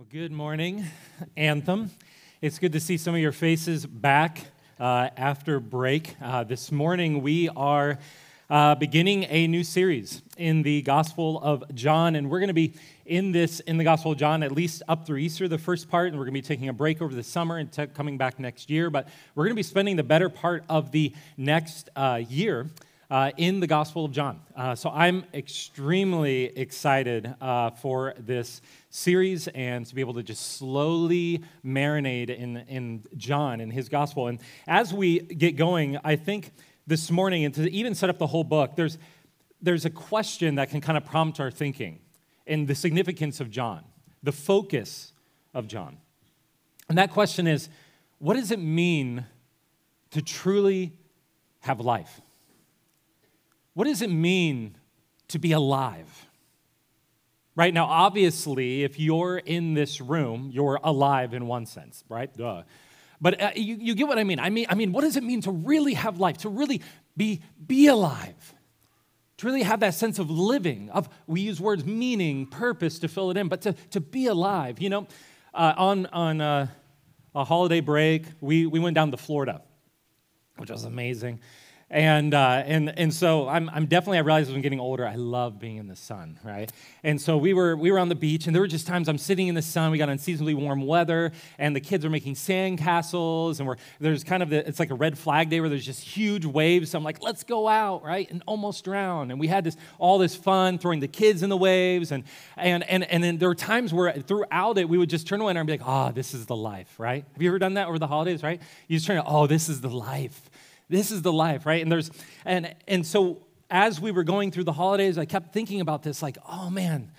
Well, good morning, Anthem. It's good to see some of your faces back uh, after break. Uh, this morning, we are uh, beginning a new series in the Gospel of John, and we're going to be in this in the Gospel of John at least up through Easter, the first part, and we're going to be taking a break over the summer and coming back next year. But we're going to be spending the better part of the next uh, year uh, in the Gospel of John. Uh, so I'm extremely excited uh, for this series and to be able to just slowly marinate in, in John and his Gospel. And as we get going, I think this morning, and to even set up the whole book, there's, there's a question that can kind of prompt our thinking in the significance of John, the focus of John. And that question is what does it mean to truly have life? What does it mean to be alive? Right now, obviously, if you're in this room, you're alive in one sense, right? Duh. But uh, you, you get what I mean. I mean, I mean, what does it mean to really have life? To really be be alive? To really have that sense of living, of we use words meaning, purpose to fill it in, but to, to be alive. You know, uh, on on uh, a holiday break, we we went down to Florida, which was amazing. And, uh, and, and so I'm, I'm definitely, I realized as I'm getting older, I love being in the sun, right? And so we were, we were on the beach, and there were just times I'm sitting in the sun. We got unseasonably warm weather, and the kids are making sand castles, and we're, there's kind of, the, it's like a red flag day where there's just huge waves. So I'm like, let's go out, right? And almost drown. And we had this, all this fun throwing the kids in the waves. And, and, and, and then there were times where throughout it, we would just turn away and be like, oh, this is the life, right? Have you ever done that over the holidays, right? You just turn, oh, this is the life this is the life, right? And there's and and so as we were going through the holidays, I kept thinking about this, like, oh man,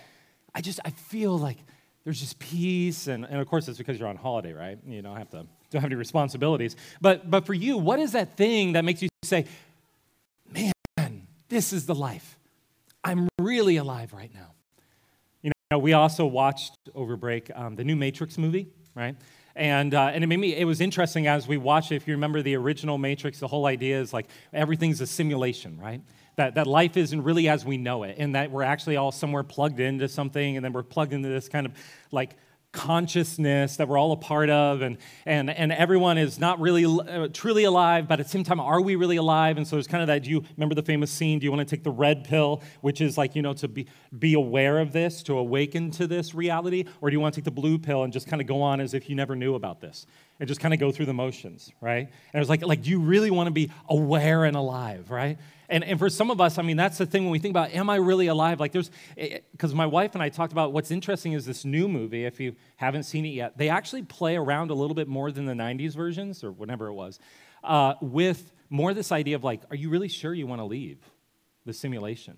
I just I feel like there's just peace, and, and of course it's because you're on holiday, right? You don't have to don't have any responsibilities. But but for you, what is that thing that makes you say, man, this is the life? I'm really alive right now. You know, we also watched over break um, the new Matrix movie, right? And, uh, and it made me, it was interesting as we watched it. If you remember the original Matrix, the whole idea is like everything's a simulation, right? That, that life isn't really as we know it, and that we're actually all somewhere plugged into something, and then we're plugged into this kind of like consciousness that we're all a part of and, and, and everyone is not really uh, truly alive but at the same time are we really alive? And so there's kind of that do you remember the famous scene do you want to take the red pill which is like you know to be, be aware of this to awaken to this reality? Or do you want to take the blue pill and just kind of go on as if you never knew about this and just kind of go through the motions right and it was like like do you really want to be aware and alive right and, and for some of us, I mean, that's the thing when we think about, am I really alive? Like, there's, because eh, my wife and I talked about what's interesting is this new movie, if you haven't seen it yet, they actually play around a little bit more than the 90s versions or whatever it was, uh, with more this idea of like, are you really sure you want to leave the simulation?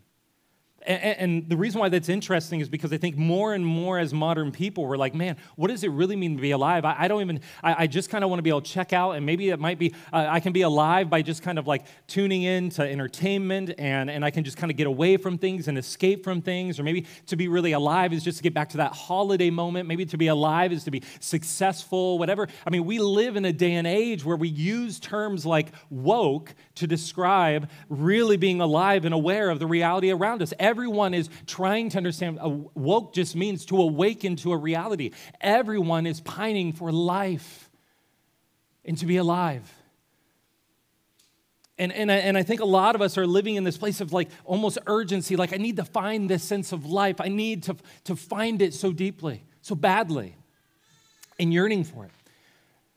And, the reason why that's interesting is because I think more and more as modern people, we're like, man, what does it really mean to be alive? I, don't even, I, just kind of want to be able to check out, and maybe it might be, uh, I can be alive by just kind of like tuning in to entertainment, and, and I can just kind of get away from things and escape from things, or maybe to be really alive is just to get back to that holiday moment. Maybe to be alive is to be successful, whatever. I mean, we live in a day and age where we use terms like woke to describe really being alive and aware of the reality around us. Everyone is trying to understand. Woke just means to awaken to a reality. Everyone is pining for life and to be alive. And, and, I, and I think a lot of us are living in this place of like almost urgency, like I need to find this sense of life. I need to, to find it so deeply, so badly, and yearning for it.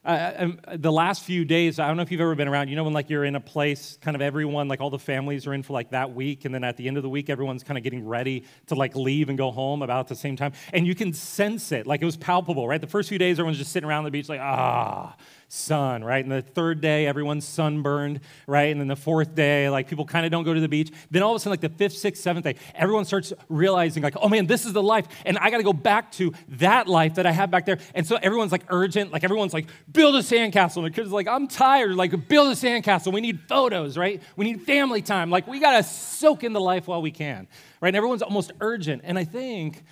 Uh, the last few days, I don't know if you've ever been around, you know, when like you're in a place, kind of everyone, like all the families are in for like that week, and then at the end of the week, everyone's kind of getting ready to like leave and go home about the same time. And you can sense it, like it was palpable, right? The first few days, everyone's just sitting around the beach, like, ah, sun, right? And the third day, everyone's sunburned, right? And then the fourth day, like people kind of don't go to the beach. Then all of a sudden, like the fifth, sixth, seventh day, everyone starts realizing, like, oh man, this is the life. And I got to go back to that life that I had back there. And so everyone's like urgent, like everyone's like, build a sandcastle. And the kids are like, I'm tired, like, build a sandcastle. We need photos, right? We need family time. Like, we got to soak in the life while we can, right? And everyone's almost urgent. And I think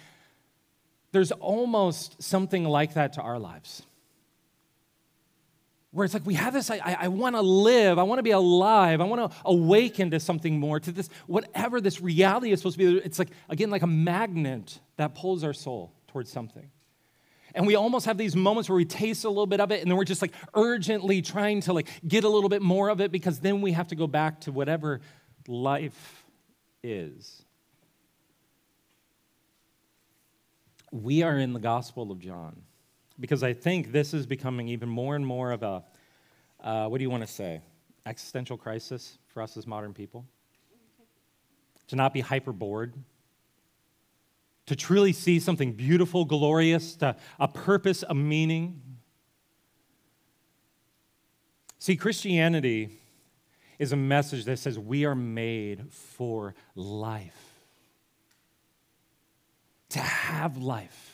there's almost something like that to our lives where it's like we have this i, I want to live i want to be alive i want to awaken to something more to this whatever this reality is supposed to be it's like again like a magnet that pulls our soul towards something And we almost have these moments where we taste a little bit of it and then we're just like urgently trying to like get a little bit more of it because then we have to go back to whatever life is. We are in the Gospel of John because I think this is becoming even more and more of a, uh, what do you want to say, existential crisis for us as modern people. To not be hyper bored, to truly see something beautiful, glorious, to a purpose, a meaning. See, Christianity is a message that says we are made for life, to have life.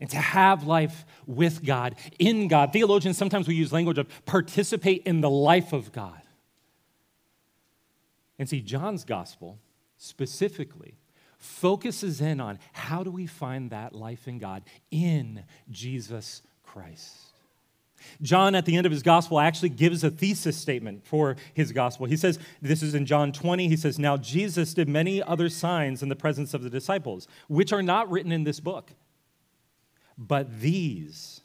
And to have life with God, in God. Theologians, sometimes we use language of participate in the life of God. And see, John's gospel specifically focuses in on how do we find that life in God in Jesus Christ. John, at the end of his gospel, actually gives a thesis statement for his gospel. He says, This is in John 20. He says, Now Jesus did many other signs in the presence of the disciples, which are not written in this book. But these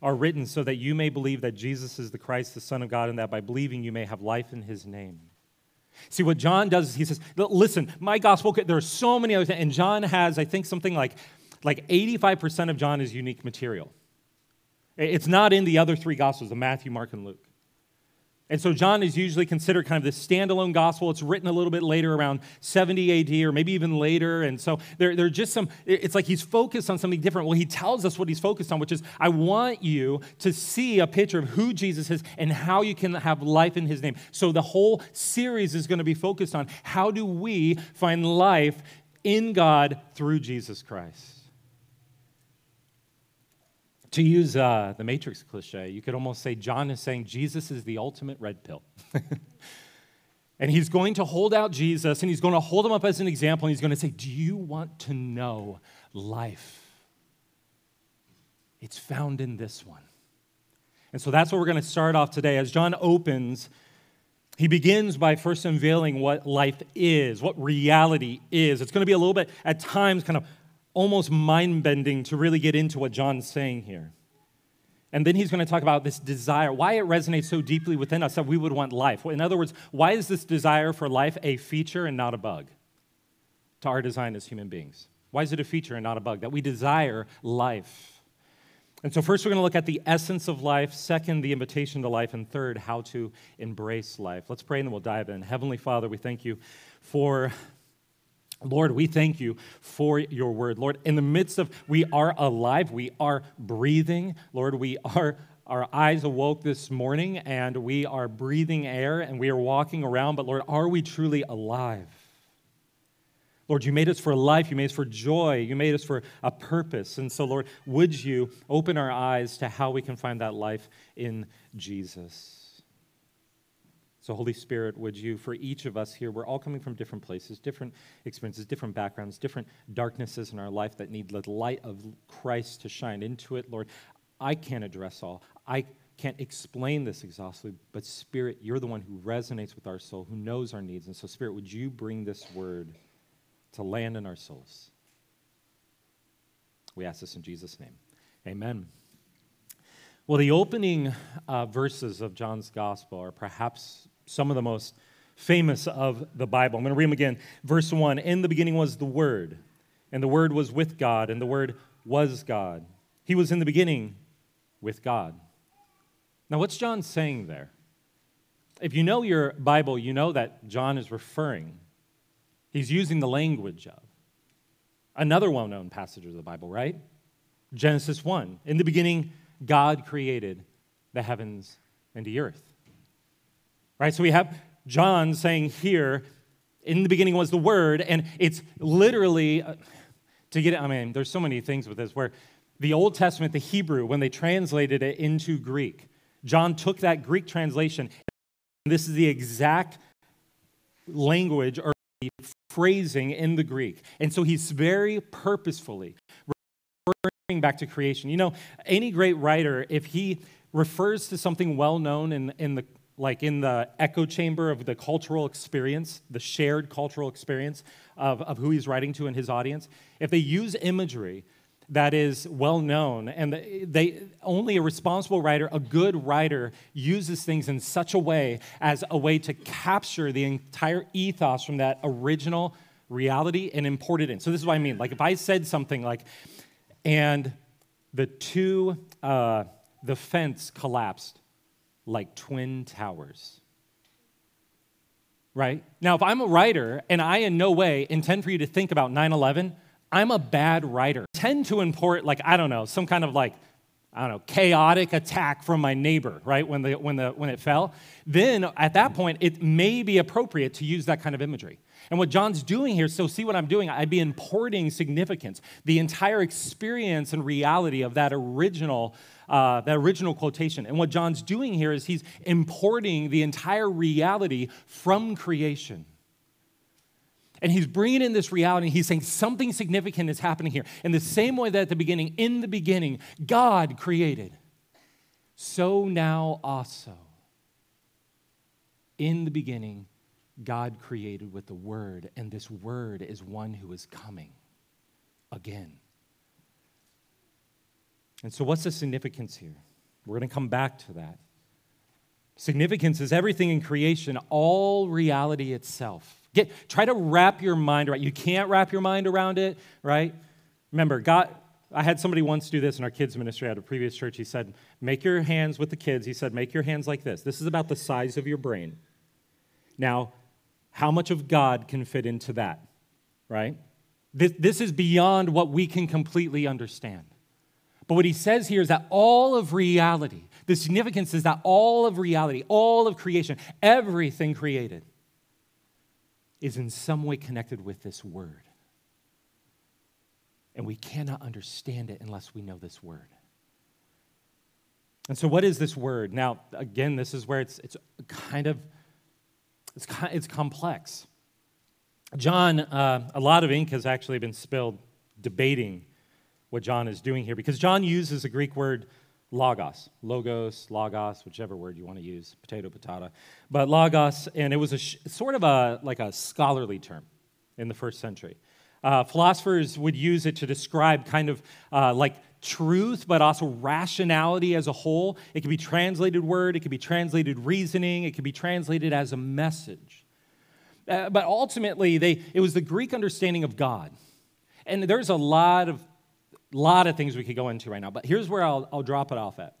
are written so that you may believe that Jesus is the Christ, the Son of God, and that by believing you may have life in his name. See, what John does is he says, Listen, my gospel, there are so many others, and John has, I think, something like, like 85% of John is unique material. It's not in the other three gospels, of Matthew, Mark, and Luke. And so John is usually considered kind of this standalone gospel. It's written a little bit later, around 70 AD, or maybe even later. And so there, there are just some, it's like he's focused on something different. Well, he tells us what he's focused on, which is I want you to see a picture of who Jesus is and how you can have life in his name. So the whole series is going to be focused on how do we find life in God through Jesus Christ. To use uh, the Matrix cliche, you could almost say John is saying Jesus is the ultimate red pill. and he's going to hold out Jesus and he's going to hold him up as an example and he's going to say, Do you want to know life? It's found in this one. And so that's what we're going to start off today. As John opens, he begins by first unveiling what life is, what reality is. It's going to be a little bit, at times, kind of almost mind bending to really get into what John's saying here. And then he's going to talk about this desire, why it resonates so deeply within us that we would want life. In other words, why is this desire for life a feature and not a bug to our design as human beings? Why is it a feature and not a bug? That we desire life. And so, first, we're going to look at the essence of life. Second, the invitation to life. And third, how to embrace life. Let's pray and then we'll dive in. Heavenly Father, we thank you for Lord, we thank you for your word. Lord, in the midst of we are alive, we are breathing. Lord, we are our eyes awoke this morning and we are breathing air and we are walking around, but Lord, are we truly alive? Lord, you made us for life. You made us for joy. You made us for a purpose. And so, Lord, would you open our eyes to how we can find that life in Jesus? So, Holy Spirit, would you, for each of us here, we're all coming from different places, different experiences, different backgrounds, different darknesses in our life that need the light of Christ to shine into it. Lord, I can't address all. I can't explain this exhaustively, but Spirit, you're the one who resonates with our soul, who knows our needs. And so, Spirit, would you bring this word to land in our souls? We ask this in Jesus' name. Amen. Well, the opening uh, verses of John's gospel are perhaps some of the most famous of the Bible. I'm going to read them again. Verse 1 In the beginning was the Word, and the Word was with God, and the Word was God. He was in the beginning with God. Now, what's John saying there? If you know your Bible, you know that John is referring, he's using the language of another well known passage of the Bible, right? Genesis 1. In the beginning, God created the heavens and the earth. Right? So we have John saying here, in the beginning was the Word, and it's literally, uh, to get it, I mean, there's so many things with this where the Old Testament, the Hebrew, when they translated it into Greek, John took that Greek translation, and this is the exact language or phrasing in the Greek. And so he's very purposefully referring back to creation. You know, any great writer, if he refers to something well known in, in the like in the echo chamber of the cultural experience, the shared cultural experience of, of who he's writing to in his audience, if they use imagery that is well known and they only a responsible writer a good writer uses things in such a way as a way to capture the entire ethos from that original reality and import it in. So this is what i mean. Like if i said something like and the two uh, the fence collapsed like twin towers right now if i'm a writer and i in no way intend for you to think about 9-11 I'm a bad writer. I tend to import, like, I don't know, some kind of like, I don't know, chaotic attack from my neighbor, right, when, the, when, the, when it fell. Then at that point, it may be appropriate to use that kind of imagery. And what John's doing here, so see what I'm doing, I'd be importing significance, the entire experience and reality of that original, uh, that original quotation. And what John's doing here is he's importing the entire reality from creation. And he's bringing in this reality. He's saying something significant is happening here. In the same way that at the beginning, in the beginning, God created, so now also. In the beginning, God created with the Word, and this Word is one who is coming again. And so, what's the significance here? We're going to come back to that. Significance is everything in creation, all reality itself. Get, try to wrap your mind around. You can't wrap your mind around it, right? Remember, God. I had somebody once do this in our kids ministry at a previous church. He said, "Make your hands with the kids." He said, "Make your hands like this. This is about the size of your brain." Now, how much of God can fit into that, right? This, this is beyond what we can completely understand. But what he says here is that all of reality, the significance is that all of reality, all of creation, everything created, is in some way connected with this word. And we cannot understand it unless we know this word. And so, what is this word? Now, again, this is where it's, it's kind of it's, it's complex. John, uh, a lot of ink has actually been spilled debating what John is doing here because John uses a Greek word logos, logos, logos, whichever word you want to use, potato, patata. But logos, and it was a sh- sort of a like a scholarly term in the first century. Uh, philosophers would use it to describe kind of uh, like truth, but also rationality as a whole. It could be translated word, it could be translated reasoning, it could be translated as a message. Uh, but ultimately, they, it was the Greek understanding of God. And there's a lot of lot of things we could go into right now, but here's where I'll, I'll drop it off at.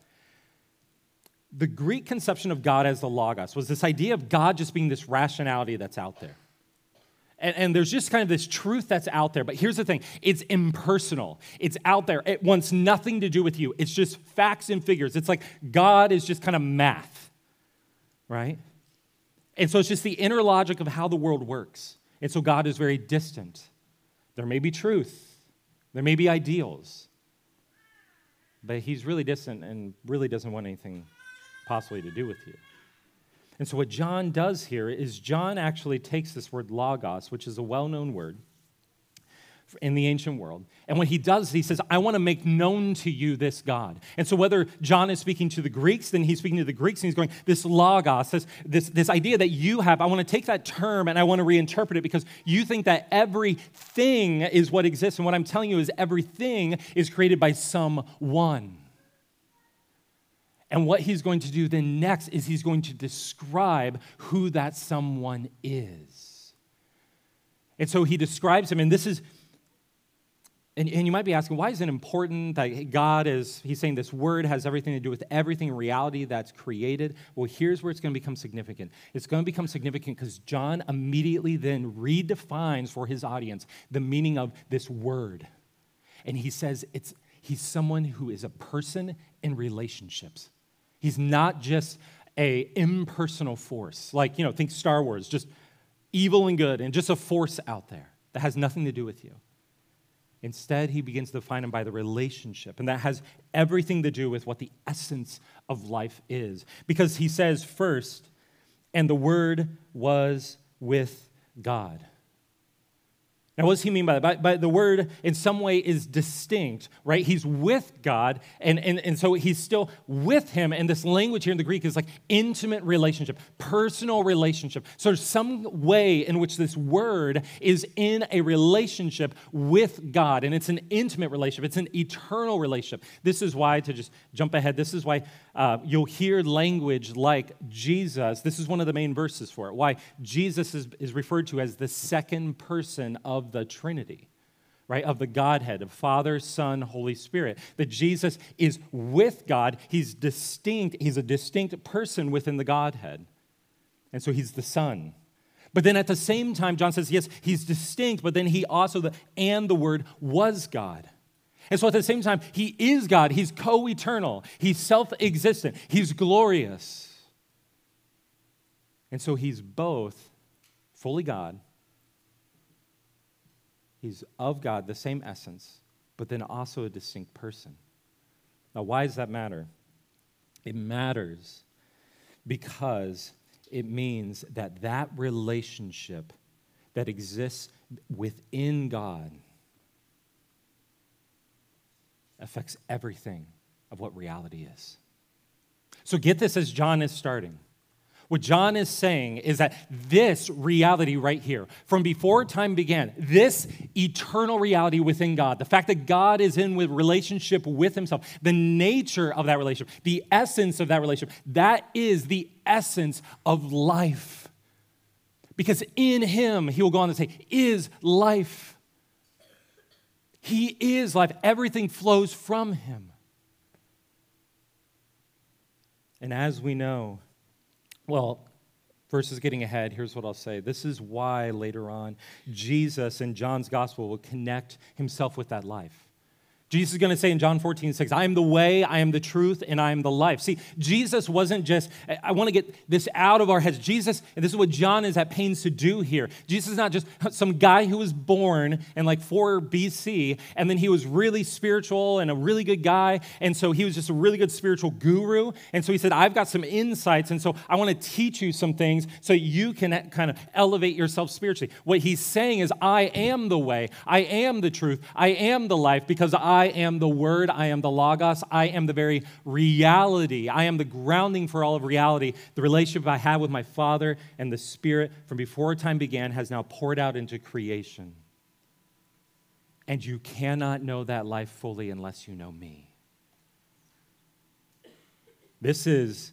The Greek conception of God as the Logos was this idea of God just being this rationality that's out there. And, and, there's just kind of this truth that's out there. But here's the thing it's impersonal, it's out there. It wants nothing to do with you. It's just facts and figures. It's like God is just kind of math, right? And so it's just the inner logic of how the world works. And so God is very distant. There may be truth, there may be ideals, but he's really distant and really doesn't want anything possibly to do with you. And so, what John does here is John actually takes this word logos, which is a well known word, in the ancient world. And what he does, he says, I want to make known to you this God. And so, whether John is speaking to the Greeks, then he's speaking to the Greeks and he's going, This logos, this, this, this idea that you have, I want to take that term and I want to reinterpret it because you think that everything is what exists. And what I'm telling you is everything is created by someone. And what he's going to do then next is he's going to describe who that someone is. And so he describes him, and this is and, and you might be asking, why is it important that God is, he's saying this word has everything to do with everything in reality that's created? Well, here's where it's going to become significant. It's going to become significant because John immediately then redefines for his audience the meaning of this word. And he says it's, he's someone who is a person in relationships. He's not just a impersonal force, like, you know, think Star Wars, just evil and good, and just a force out there that has nothing to do with you. Instead, he begins to define them by the relationship. And that has everything to do with what the essence of life is. Because he says, first, and the Word was with God. Now, what does he mean by that? By, by, the word, in some way, is distinct, right? He's with God, and, and, and so he's still with him. And this language here in the Greek is like intimate relationship, personal relationship. So there's some way in which this word is in a relationship with God, and it's an intimate relationship, it's an eternal relationship. This is why, to just jump ahead, this is why uh, you'll hear language like Jesus. This is one of the main verses for it. Why Jesus is, is referred to as the second person of the Trinity, right? Of the Godhead, of Father, Son, Holy Spirit. That Jesus is with God. He's distinct. He's a distinct person within the Godhead. And so he's the Son. But then at the same time, John says, yes, he's distinct, but then he also, the, and the Word was God. And so at the same time, He is God. He's co eternal. He's self existent. He's glorious. And so He's both fully God, He's of God, the same essence, but then also a distinct person. Now, why does that matter? It matters because it means that that relationship that exists within God affects everything of what reality is. So get this as John is starting. What John is saying is that this reality right here, from before time began, this eternal reality within God, the fact that God is in with relationship with himself, the nature of that relationship, the essence of that relationship, that is the essence of life. Because in him, he will go on to say, is life. He is life. Everything flows from him. And as we know, well, verses getting ahead, here's what I'll say. This is why later on, Jesus in John's gospel will connect himself with that life. Jesus is going to say in John 14, 6, I am the way, I am the truth, and I am the life. See, Jesus wasn't just, I want to get this out of our heads. Jesus, and this is what John is at pains to do here. Jesus is not just some guy who was born in like 4 BC, and then he was really spiritual and a really good guy, and so he was just a really good spiritual guru. And so he said, I've got some insights, and so I want to teach you some things so you can kind of elevate yourself spiritually. What he's saying is, I am the way, I am the truth, I am the life, because I I am the Word, I am the Logos, I am the very reality. I am the grounding for all of reality. The relationship I have with my Father and the Spirit from before time began has now poured out into creation. And you cannot know that life fully unless you know me. This is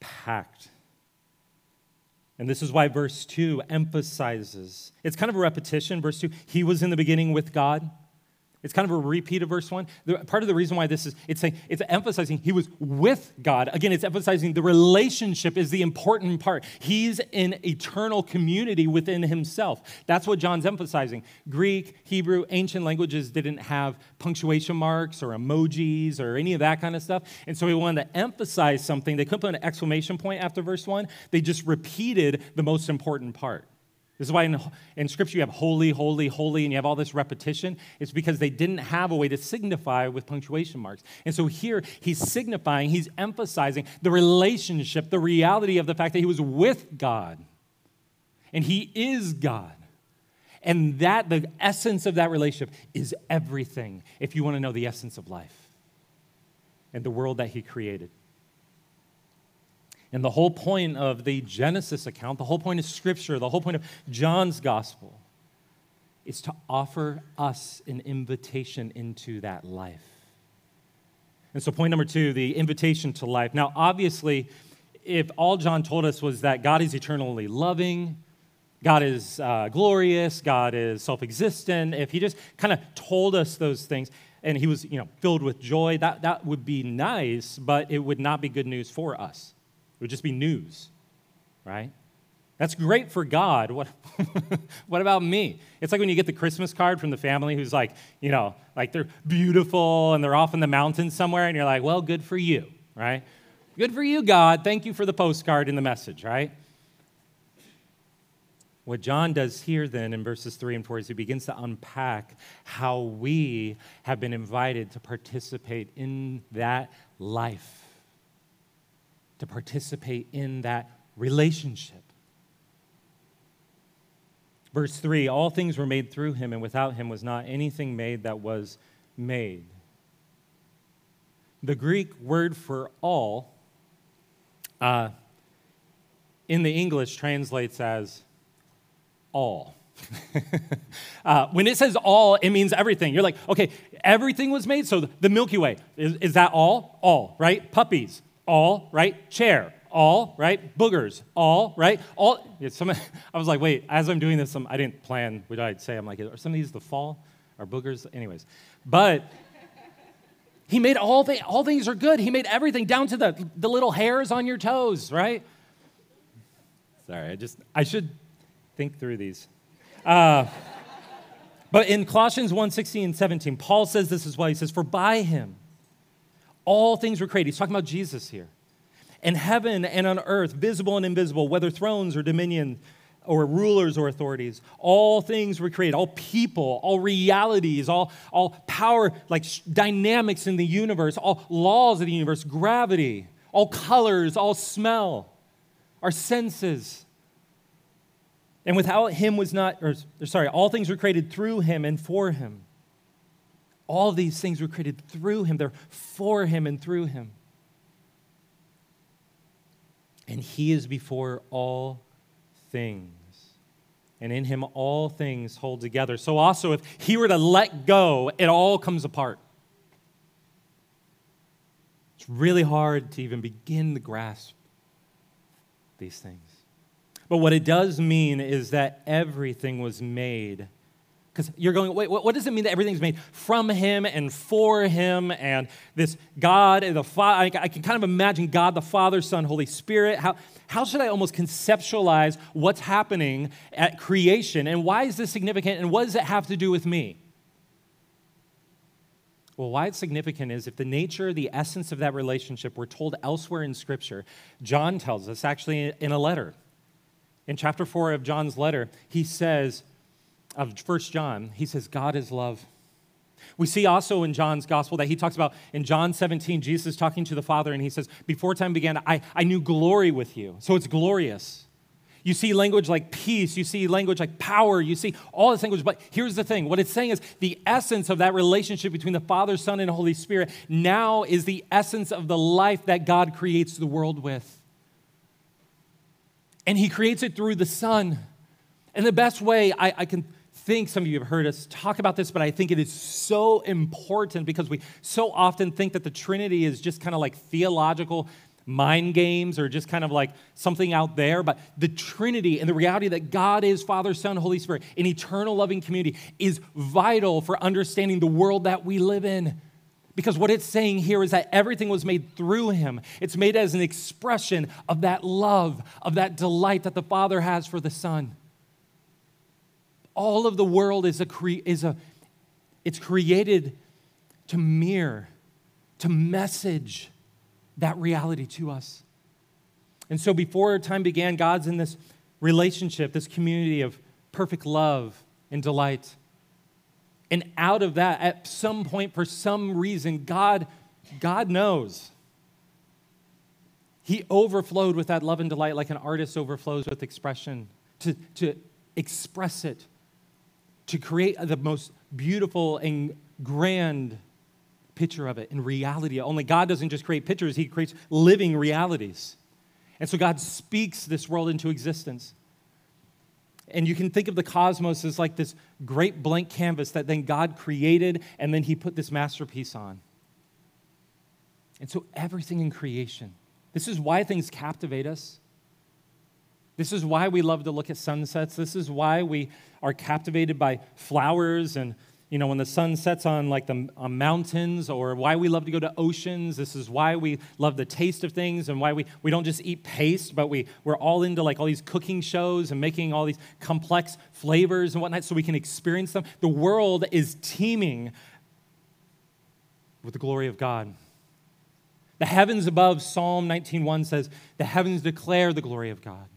packed. And this is why verse 2 emphasizes. It's kind of a repetition. Verse 2 He was in the beginning with God. It's kind of a repeat of verse one. The, part of the reason why this is, it's saying, it's emphasizing he was with God. Again, it's emphasizing the relationship is the important part. He's in eternal community within himself. That's what John's emphasizing. Greek, Hebrew, ancient languages didn't have punctuation marks or emojis or any of that kind of stuff. And so he wanted to emphasize something. They couldn't put an exclamation point after verse one. They just repeated the most important part. This is why in, in, Scripture you have holy, holy, holy, and you have all this repetition. It's because they didn't have a way to signify with punctuation marks. And so here he's signifying, he's emphasizing the relationship, the reality of the fact that he was with God. And he is God. And that, the essence of that relationship, is everything if you want to know the essence of life and the world that he created. And the whole point of the Genesis account, the whole point of Scripture, the whole point of John's gospel is to offer us an invitation into that life. And so, point number two, the invitation to life. Now, obviously, if all John told us was that God is eternally loving, God is uh, glorious, God is self existent, if he just kind of told us those things and he was you know, filled with joy, that, that would be nice, but it would not be good news for us. It would just be news, right? That's great for God. What, what about me? It's like when you get the Christmas card from the family who's like, you know, like they're beautiful and they're off in the mountains somewhere, and you're like, well, good for you, right? Good for you, God. Thank you for the postcard and the message, right? What John does here then in verses 3 and 4 is he begins to unpack how we have been invited to participate in that life to participate in that relationship. Verse 3 All things were made through him, and without him was not anything made that was made. The Greek word for all uh, in the English translates as all. uh, when it says all, it means everything. You're like, okay, everything was made. So the Milky Way, is, is that all? All, right? Puppies, all, right? Chair, all, right? Boogers, all, right? All. Yeah, some, I was like, wait, as I'm doing this, some, I didn't plan what I'd say. I'm like, are some of these the fall? Are boogers? Anyways. But he made all, the, all things are good. He made everything down to the, the little hairs on your toes, right? Sorry, I just, I should think through these. Uh, but in Colossians 1 16 and 17, Paul says this is why He says, For by him all things were created. He's talking about Jesus here. In heaven and on earth, visible and invisible, whether thrones or dominion or rulers or authorities, all things were created, all people, all realities, all, all power, like dynamics in the universe, all laws of the universe, gravity, all colors, all smell, our senses and without him was not, or, sorry, all things were created through him and for him. All these things were created through him. They're for him and through him. And he is before all things. And in him all things hold together. So also, if he were to let go, it all comes apart. It's really hard to even begin to grasp these things. But what it does mean is that everything was made. Because you're going, wait, what does it mean that everything's made from Him and for Him and this God, the Father? I can kind of imagine God, the Father, Son, Holy Spirit. How, how should I almost conceptualize what's happening at creation? And why is this significant? And what does it have to do with me? Well, why it's significant is if the nature, the essence of that relationship we're told elsewhere in Scripture, John tells us actually in a letter in chapter 4 of John's letter, he says, of First John, he says, God is love. We see also in John's gospel that he talks about in John 17, Jesus is talking to the Father, and he says, Before time began, I, I knew glory with you. So it's glorious. You see language like peace, you see language like power, you see all this language. But here's the thing what it's saying is the essence of that relationship between the Father, Son, and Holy Spirit now is the essence of the life that God creates the world with. And he creates it through the Son. And the best way I, I, can think, some of you have heard us talk about this, but I think it is so important because we so often think that the Trinity is just kind of like theological mind games or just kind of like something out there. But the Trinity and the reality that God is Father, Son, Holy Spirit an eternal loving community is vital for understanding the world that we live in. Because what it's saying here is that everything was made through him. It's made as an expression of that love, of that delight that the Father has for the Son. All of the world is a, cre- is a it's created to mirror, to message that reality to us. And so before time began, God's in this relationship, this community of perfect love and delight. And out of that, at some point, for some reason, God, God knows. He overflowed with that love and delight like an artist overflows with expression to, to express it, to create the most beautiful and grand picture of it in reality. Only God doesn't just create pictures, He creates living realities. And so God speaks this world into existence. And you can think of the cosmos as like this great blank canvas that then God created and then He put this masterpiece on. And so everything in creation, this is why things captivate us. This is why we love to look at sunsets. This is why we are captivated by flowers and you know, when the sun sets on like the on mountains or why we love to go to oceans. This is why we love the taste of things and why we, we don't just eat paste, but we, we're all into like all these cooking shows and making all these complex flavors and whatnot so we can experience them. The world is teeming with the glory of God. The heavens above, Psalm 19.1 says, the heavens declare the glory of God.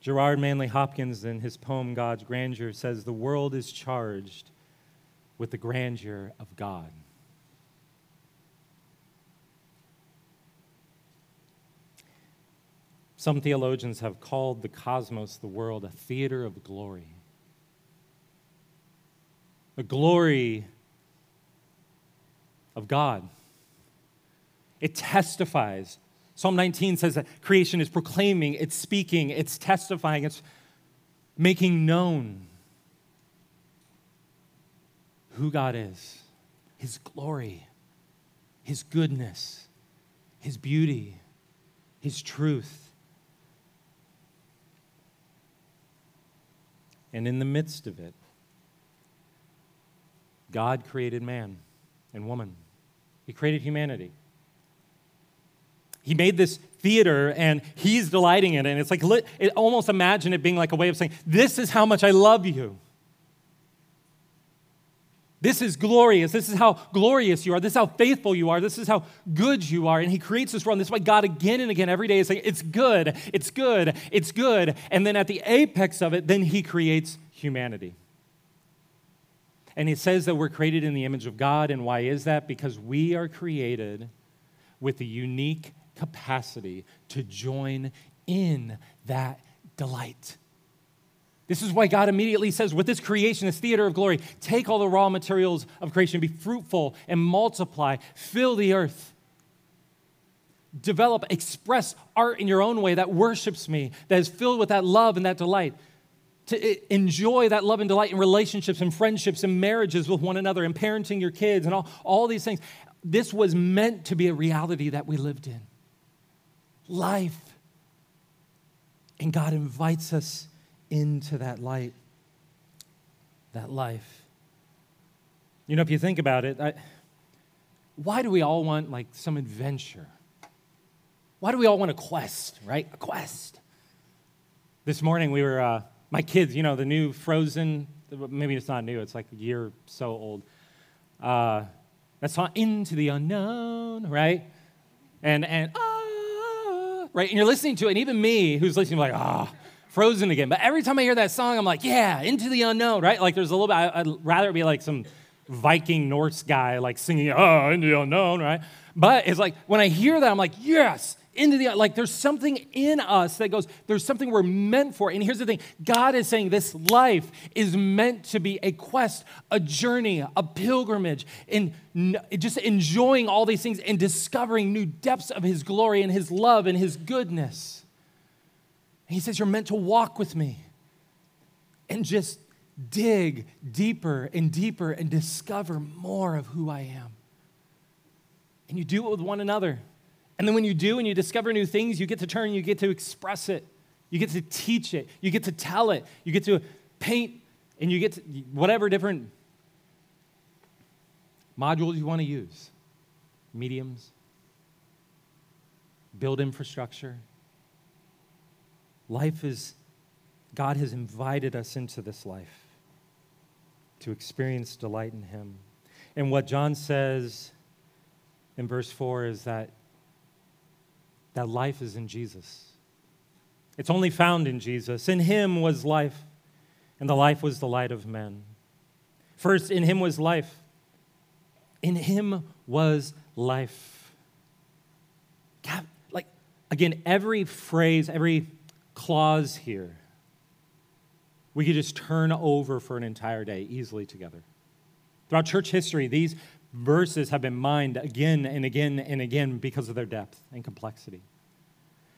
Gerard Manley Hopkins, in his poem God's Grandeur, says the world is charged with the grandeur of God. Some theologians have called the cosmos, the world, a theater of glory. The glory of God. It testifies. Psalm 19 says that creation is proclaiming, it's speaking, it's testifying, it's making known who God is, His glory, His goodness, His beauty, His truth. And in the midst of it, God created man and woman. He created humanity. He made this theater and he's delighting in it. And it's like, it, almost imagine it being like a way of saying, This is how much I love you. This is glorious. This is how glorious you are. This is how faithful you are. This is how good you are. And he creates this world. And this is why God again and again every day is saying, It's good, it's good, it's good. And then at the apex of it, then he creates humanity. And he says that we're created in the image of God. And why is that? Because we are created with the unique capacity to join in that delight. This is why God immediately says, with this creation, this theater of glory, take all the raw materials of creation, be fruitful and multiply, fill the earth. Develop, express art in your own way that worships me, that is filled with that love and that delight to eh, enjoy that love and delight in relationships and friendships and marriages with one another and parenting your kids and all, all these things. This was meant to be a reality that we lived in. Life. And God invites us into that light, that life. You know, if you think about it, I, why do we all want like some adventure? Why do we all want a quest, right? A quest. This morning we were uh, my kids, you know, the new Frozen, maybe it's not new, it's like a year so old. Uh, that song, Into the Unknown, right? And, and, ah, right? And you're listening to it, and even me, who's listening, like, ah, Frozen again. But every time I hear that song, I'm like, yeah, Into the Unknown, right? Like, there's a little bit, I'd rather it be like some Viking Norse guy, like singing, oh, Into the Unknown, right? But it's like, when I hear that, I'm like, yes, into the like there's something in us that goes there's something we're meant for. And here's the thing god is saying this life is meant to be a quest a journey a pilgrimage and just enjoying all these things and discovering new depths of his glory and his love and his goodness. And he says you're meant to walk with me. And just dig deeper and deeper and discover more of who i am. And you do it with one another and then when you do and you discover new things, you get to turn, you get to express it, you get to teach it, you get to tell it, you get to paint, and you get to whatever different modules you want to use. Mediums, build infrastructure. Life is, God has invited us into this life to experience delight in Him. And what John says in verse 4 is that that life is in Jesus. It's only found in Jesus. In him was life, and the life was the light of men. First, in him was life. In him was life. God, like, again, every phrase, every clause here, we could just turn over for an entire day easily together. Throughout church history, these verses have been mined again and again and again because of their depth and complexity.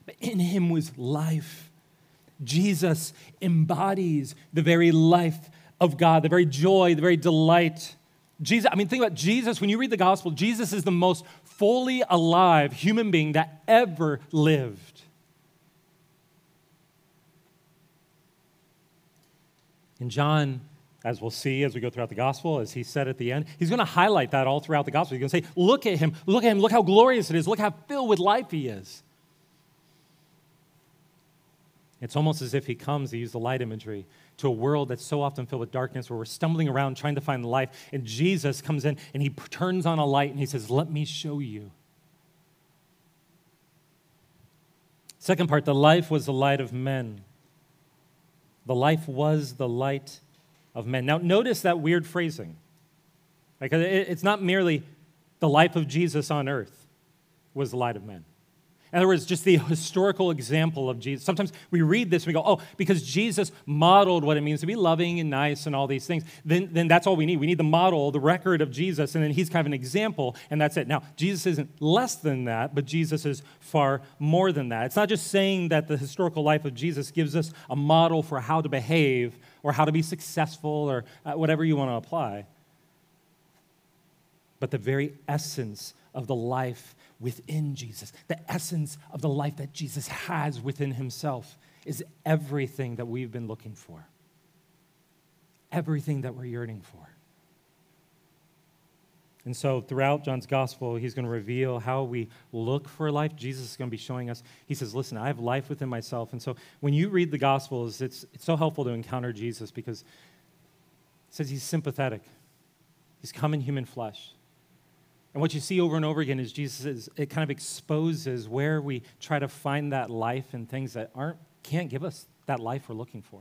But in him was life. Jesus embodies the very life of God, the very joy, the very delight. Jesus, I mean, think about Jesus. When you read the gospel, Jesus is the most fully alive human being that ever lived. In John as we'll see as we go throughout the gospel, as he said at the end, he's going to highlight that all throughout the gospel. He's going to say, Look at him, look at him, look how glorious it is, look how filled with life he is. It's almost as if he comes, he use the light imagery, to a world that's so often filled with darkness where we're stumbling around trying to find life. And Jesus comes in and he turns on a light and he says, Let me show you. Second part, the life was the light of men. The life was the light of men. Now, notice that weird phrasing. Because it's not merely the life of Jesus on earth was the light of men. In other words, just the historical example of Jesus. Sometimes we read this and we go, oh, because Jesus modeled what it means to be loving and nice and all these things, then, then that's all we need. We need the model, the record of Jesus, and then he's kind of an example, and that's it. Now, Jesus isn't less than that, but Jesus is far more than that. It's not just saying that the historical life of Jesus gives us a model for how to behave or how to be successful or uh, whatever you want to apply, but the very essence of the life within Jesus. The essence of the life that Jesus has within himself is everything that we've been looking for, everything that we're yearning for. And so, throughout John's gospel, he's going to reveal how we look for life. Jesus is going to be showing us. He says, Listen, I have life within myself. And so, when you read the gospels, it's, it's so helpful to encounter Jesus because it says he's sympathetic, he's come in human flesh. And what you see over and over again is Jesus is, it kind of exposes where we try to find that life in things that aren't can't give us that life we're looking for.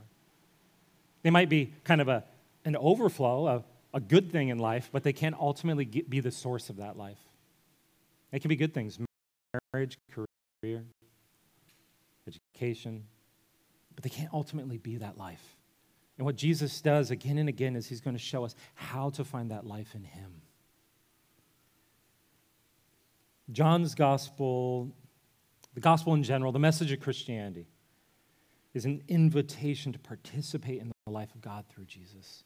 They might be kind of a, an overflow, a, a good thing in life, but they can't ultimately get, be the source of that life. They can be good things marriage, career, education, but they can't ultimately be that life. And what Jesus does again and again is he's going to show us how to find that life in him. John's gospel, the gospel in general, the message of Christianity, is an invitation to participate in the life of God through Jesus.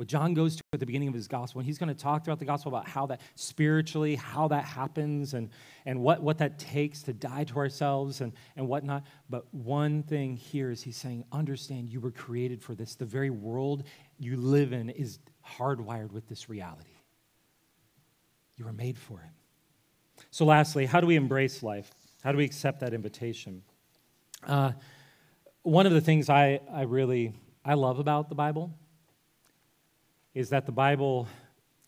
What John goes to at the beginning of his gospel, and he's going to talk throughout the gospel about how that spiritually, how that happens, and, and what, what that takes to die to ourselves and, and whatnot. But one thing here is he's saying, understand you were created for this. The very world you live in is hardwired with this reality. You were made for it. So, lastly, how do we embrace life? How do we accept that invitation? Uh, one of the things I, I really I love about the Bible is that the Bible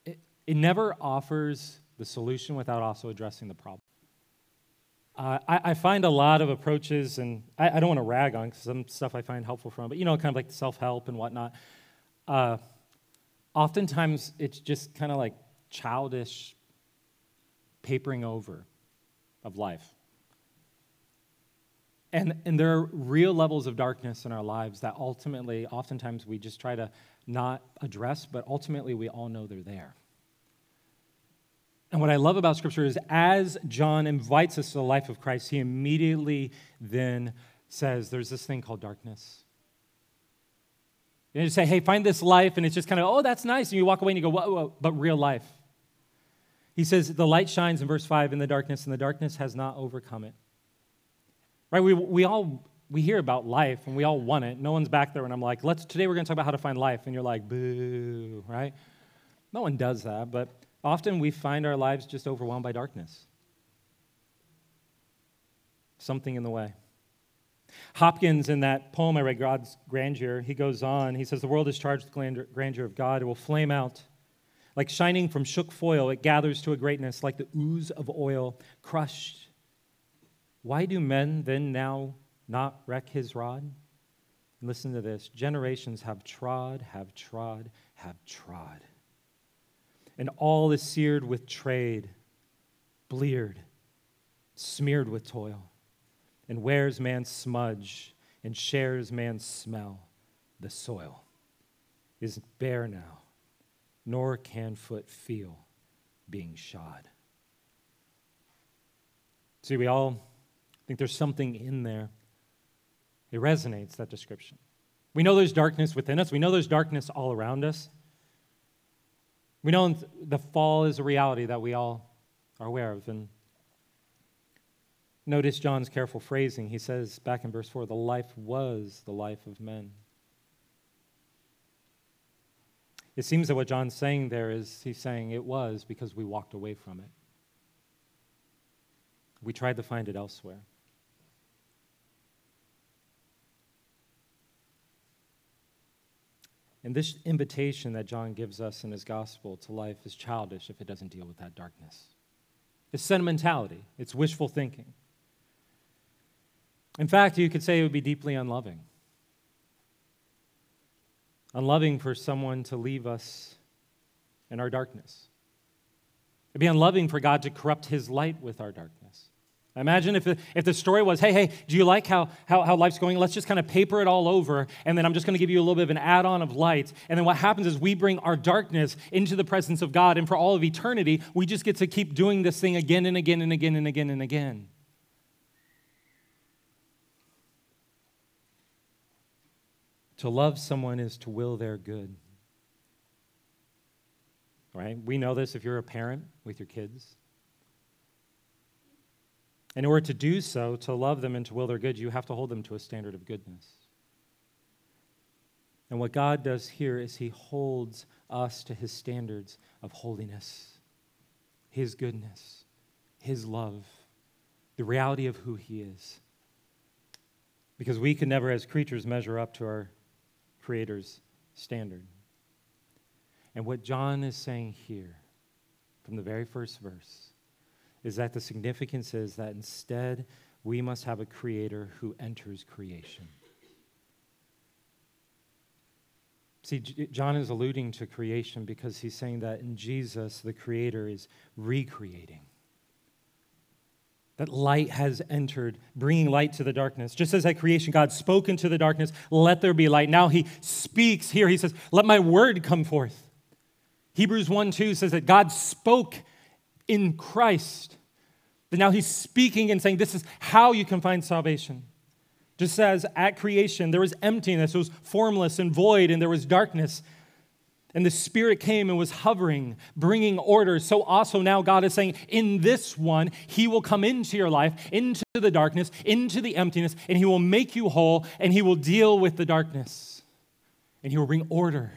it, it never offers the solution without also addressing the problem. Uh, I, I, find a lot of approaches, and I, I don't want to rag on some stuff I find helpful from, but you know, kind of like self help and whatnot. Uh, oftentimes, it's just kind of like childish papering over of life. And, and there are real levels of darkness in our lives that ultimately, oftentimes, we just try to not address, but ultimately, we all know they're there. And what I love about Scripture is as John invites us to the life of Christ, he immediately then says, There's this thing called darkness. And you say, Hey, find this life, and it's just kind of, Oh, that's nice. And you walk away and you go, Whoa, whoa, but real life. He says, The light shines in verse 5 in the darkness, and the darkness has not overcome it. Right? We, we all we hear about life and we all want it. No one's back there and I'm like, let's today we're going to talk about how to find life. And you're like, boo, right? No one does that, but often we find our lives just overwhelmed by darkness. Something in the way. Hopkins, in that poem I read, God's Grandeur, he goes on. He says, The world is charged with the grandeur of God. It will flame out like shining from shook foil, it gathers to a greatness like the ooze of oil crushed. Why do men then now not reck his rod? Listen to this generations have trod, have trod, have trod. And all is seared with trade, bleared, smeared with toil, and wears man's smudge and shares man's smell. The soil is bare now nor can foot feel being shod. See, we all think there's something in there. It resonates, that description. We know there's darkness within us, we know there's darkness all around us. We know the fall is a reality that we all are aware of. And notice John's careful phrasing. He says back in verse 4 the life was the life of men. It seems that what John's saying there is he's saying it was because we walked away from it. We tried to find it elsewhere. And this invitation that John gives us in his gospel to life is childish if it doesn't deal with that darkness. It's sentimentality, it's wishful thinking. In fact, you could say it would be deeply unloving unloving for someone to leave us in our darkness. It'd be unloving for God to corrupt his light with our darkness. Imagine if, if the story was, hey, hey, do you like how, how, how life's going? Let's just kind of paper it all over, and then I'm just going to give you a little bit of an add on of light. And then what happens is we bring our darkness into the presence of God, and for all of eternity, we just get to keep doing this thing again and again and again and again and again. To love someone is to will their good. Right? We know this if you're a parent with your kids. In order to do so, to love them and to will their good, you have to hold them to a standard of goodness. And what God does here is He holds us to His standards of holiness, His goodness, His love, the reality of who He is. Because we can never, as creatures, measure up to our Creator's standard. And what John is saying here, from the very first verse, is that the significance is that instead we must have a creator who enters creation. See, John is alluding to creation because he's saying that in Jesus, the creator is recreating. That light has entered, bringing light to the darkness. Just as at creation, God spoke into the darkness, let there be light. Now he speaks here. He says, let my word come forth. Hebrews 1 2 says that God spoke in Christ. But now he's speaking and saying, This is how you can find salvation. Just as at creation there was emptiness, it was formless and void, and there was darkness. And the Spirit came and was hovering, bringing order. So also now God is saying, in this one, He will come into your life, into the darkness, into the emptiness, and He will make you whole, and He will deal with the darkness. And He will bring order.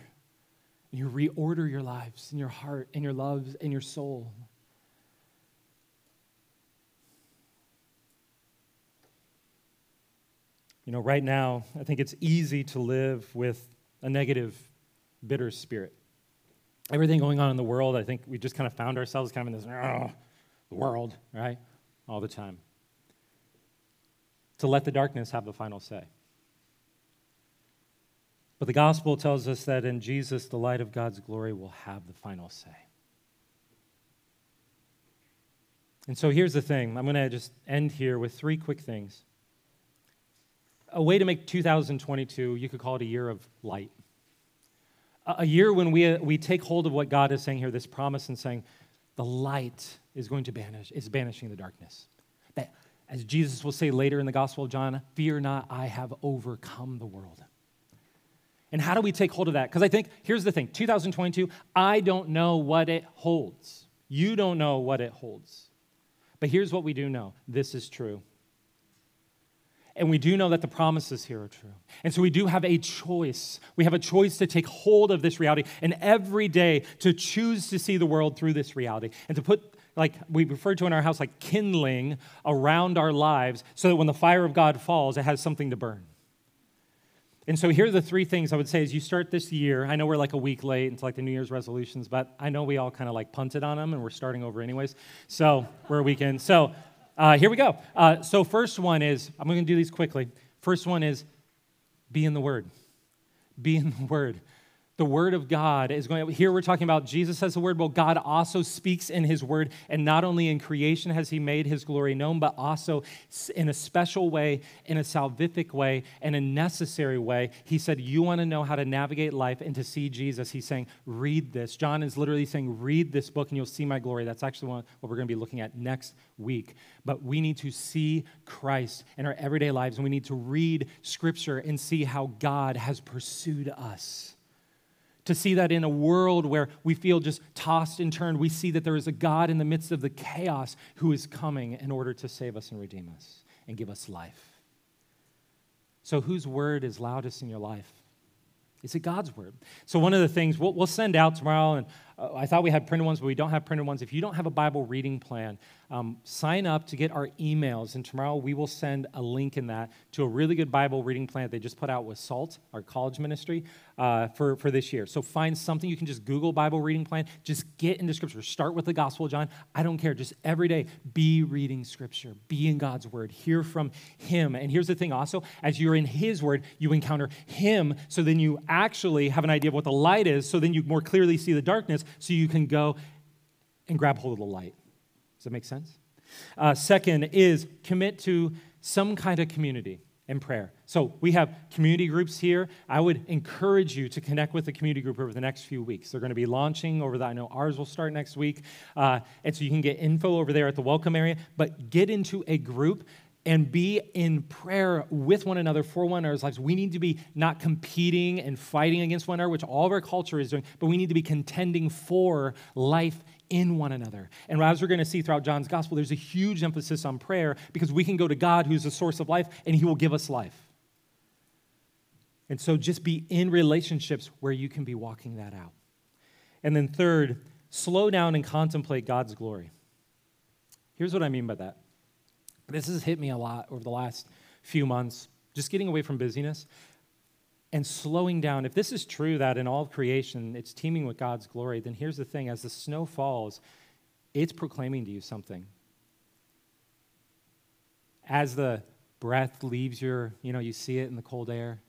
And you reorder your lives and your heart and your loves and your soul. You know, right now, I think it's easy to live with a negative, bitter spirit. Everything going on in the world, I think we just kind of found ourselves kind of in this oh, world, right? All the time. To let the darkness have the final say. But the gospel tells us that in Jesus, the light of God's glory will have the final say. And so here's the thing I'm going to just end here with three quick things a way to make 2022, you could call it a year of light. A year when we, uh, we take hold of what God is saying here, this promise, and saying, the light is going to banish, is banishing the darkness. That, as Jesus will say later in the Gospel of John, fear not, I have overcome the world. And how do we take hold of that? Because I think, here's the thing 2022, I don't know what it holds. You don't know what it holds. But here's what we do know this is true. And we do know that the promises here are true. And so we do have a choice. We have a choice to take hold of this reality and every day to choose to see the world through this reality and to put, like we refer to in our house, like kindling around our lives so that when the fire of God falls, it has something to burn. And so here are the three things I would say as you start this year. I know we're like a week late into like the New Year's resolutions, but I know we all kind of like punted on them and we're starting over anyways. So we're a weekend. So uh, here we go. Uh, so, first one is I'm going to do these quickly. First one is be in the Word. Be in the Word. The Word of God is going, here we're talking about Jesus as the Word. Well, God also speaks in His Word. And not only in creation has He made His glory known, but also in a special way, in a salvific way, in a necessary way. He said, You want to know how to navigate life and to see Jesus. He's saying, Read this. John is literally saying, Read this book and you'll see my glory. That's actually what we're going to be looking at next week. But we need to see Christ in our everyday lives and we need to read Scripture and see how God has pursued us to see that in a world where we feel just tossed and turned, we see that there is a God in the midst of the chaos who is coming in order to save us and redeem us and give us life. So, whose word is loudest in your life? Is it God's word? So, one of the things we'll, we'll send out tomorrow, and uh, I thought we had printed ones, but we don't have printed ones. If you don't have a Bible reading plan, um, sign up to get our emails, and tomorrow we will send a link in that to a really good Bible reading plan that they just put out with SALT, our college ministry, uh, for, for this year. So find something you can just Google Bible reading plan. Just get into Scripture. Start with the Gospel of John. I don't care. Just every day, be reading Scripture, be in God's Word, hear from Him. And here's the thing also, as you're in His Word, you encounter Him, so then you actually have an idea of what the light is, so then you more clearly see the darkness, so you can go and grab hold of the light Does that make sense? Uh, second is commit to some kind of community and prayer. So we have community groups here. I would encourage you to connect with the community group over the next few weeks. They're going to be launching over the, I know ours will start next week. Uh, and so you can get info over there at the welcome area, but get into a group and be in prayer with one another for one another's lives. We need to be not competing and fighting against one another, which all of our culture is doing, but we need to be contending for life in one another. And as we're going to see throughout John's gospel, there's a huge emphasis on prayer because we can go to God, who's the source of life, and he will give us life. And so just be in relationships where you can be walking that out. And then, third, slow down and contemplate God's glory. Here's what I mean by that. This has hit me a lot over the last few months, just getting away from busyness and slowing down. If this is true that in all of creation it's teeming with God's glory, then here's the thing as the snow falls, it's proclaiming to you something. As the breath leaves your, you know, you see it in the cold air,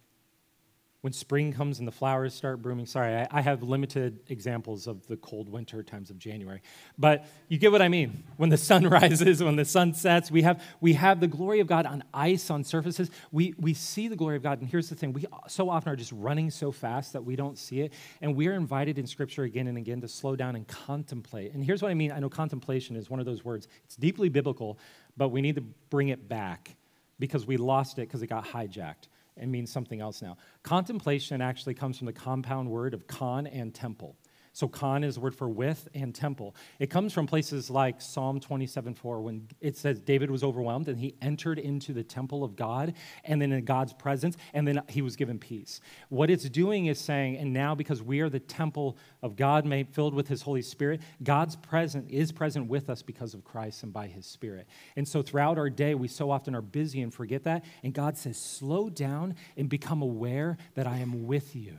when spring comes and the flowers start blooming. Sorry, I, I, have limited examples of the cold winter times of January, but you get what I mean. When the sun rises, when the sun sets, we have, we have the glory of God on ice, on surfaces. We, we see the glory of God, and here's the thing we so often are just running so fast that we don't see it, and we are invited in Scripture again and again to slow down and contemplate. And here's what I mean I know contemplation is one of those words, it's deeply biblical, but we need to bring it back because we lost it because it got hijacked and means something else now. Contemplation actually comes from the compound word of con and temple. So, con is a word for with and temple. It comes from places like Psalm 27 4, when it says David was overwhelmed and he entered into the temple of God and then in God's presence, and then he was given peace. What it's doing is saying, and now because we are the temple of God made filled with his Holy Spirit, God's present is present with us because of Christ and by his Spirit. And so throughout our day, we so often are busy and forget that. And God says, slow down and become aware that I am with you.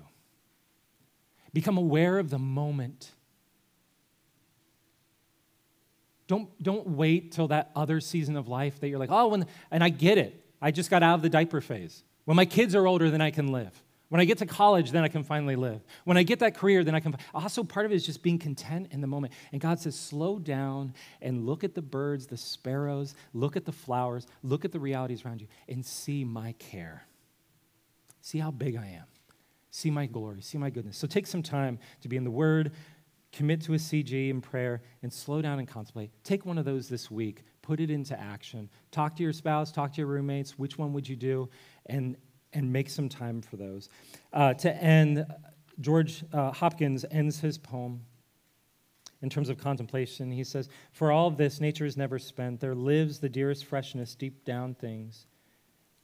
Become aware of the moment. Don't, don't wait till that other season of life that you're like, oh, when, and I get it. I just got out of the diaper phase. When my kids are older, then I can live. When I get to college, then I can finally live. When I get that career, then I can. Also, part of it is just being content in the moment. And God says, slow down and look at the birds, the sparrows, look at the flowers, look at the realities around you, and see my care. See how big I am see my glory, see my goodness. So take some time to be in the Word, commit to a CG in prayer, and slow down and contemplate. Take one of those this week, put it into action. Talk to your spouse, talk to your roommates. Which one would you do? And, and make some time for those. Uh, to end, George uh, Hopkins ends his poem in terms of contemplation. He says, For all of this, nature is never spent. There lives the dearest freshness deep down things.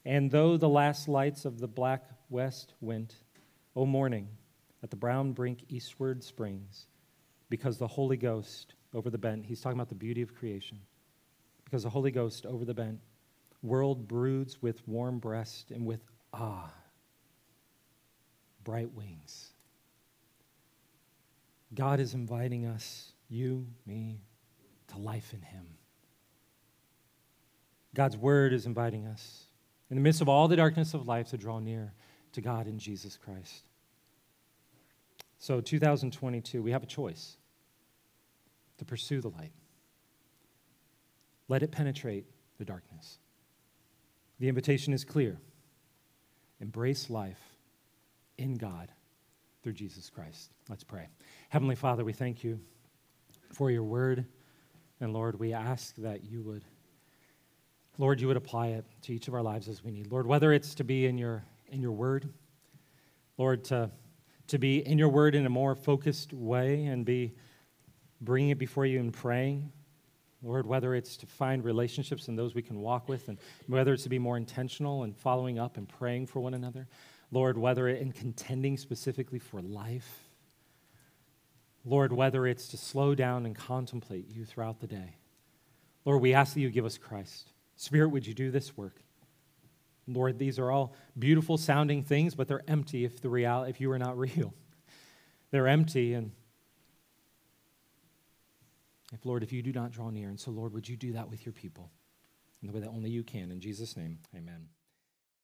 And though the last lights of the black west went, O morning, at the brown brink eastward springs, because the Holy Ghost over the bent, he's talking about the beauty of creation, because the Holy Ghost over the bent, world broods with warm breast and with ah, bright wings. God is inviting us, you, me, to life in Him. God's word is inviting us, in the midst of all the darkness of life, to draw near to God in Jesus Christ. So, 2022, we have a choice to pursue the light. Let it penetrate the darkness. The invitation is clear embrace life in God through Jesus Christ. Let's pray. Heavenly Father, we thank you for your word. And Lord, we ask that you would, Lord, you would apply it to each of our lives as we need. Lord, whether it's to be in your in your word, Lord, to, to be in your word in a more focused way and be bringing it before you and praying. Lord, whether it's to find relationships and those we can walk with, and whether it's to be more intentional and following up and praying for one another. Lord, whether in contending specifically for life. Lord, whether it's to slow down and contemplate you throughout the day. Lord, we ask that you give us Christ. Spirit, would you do this work? Lord, these are all beautiful sounding things, but they're empty if the real if you are not real. They're empty and if Lord, if you do not draw near. And so, Lord, would you do that with your people in the way that only you can. In Jesus' name, amen.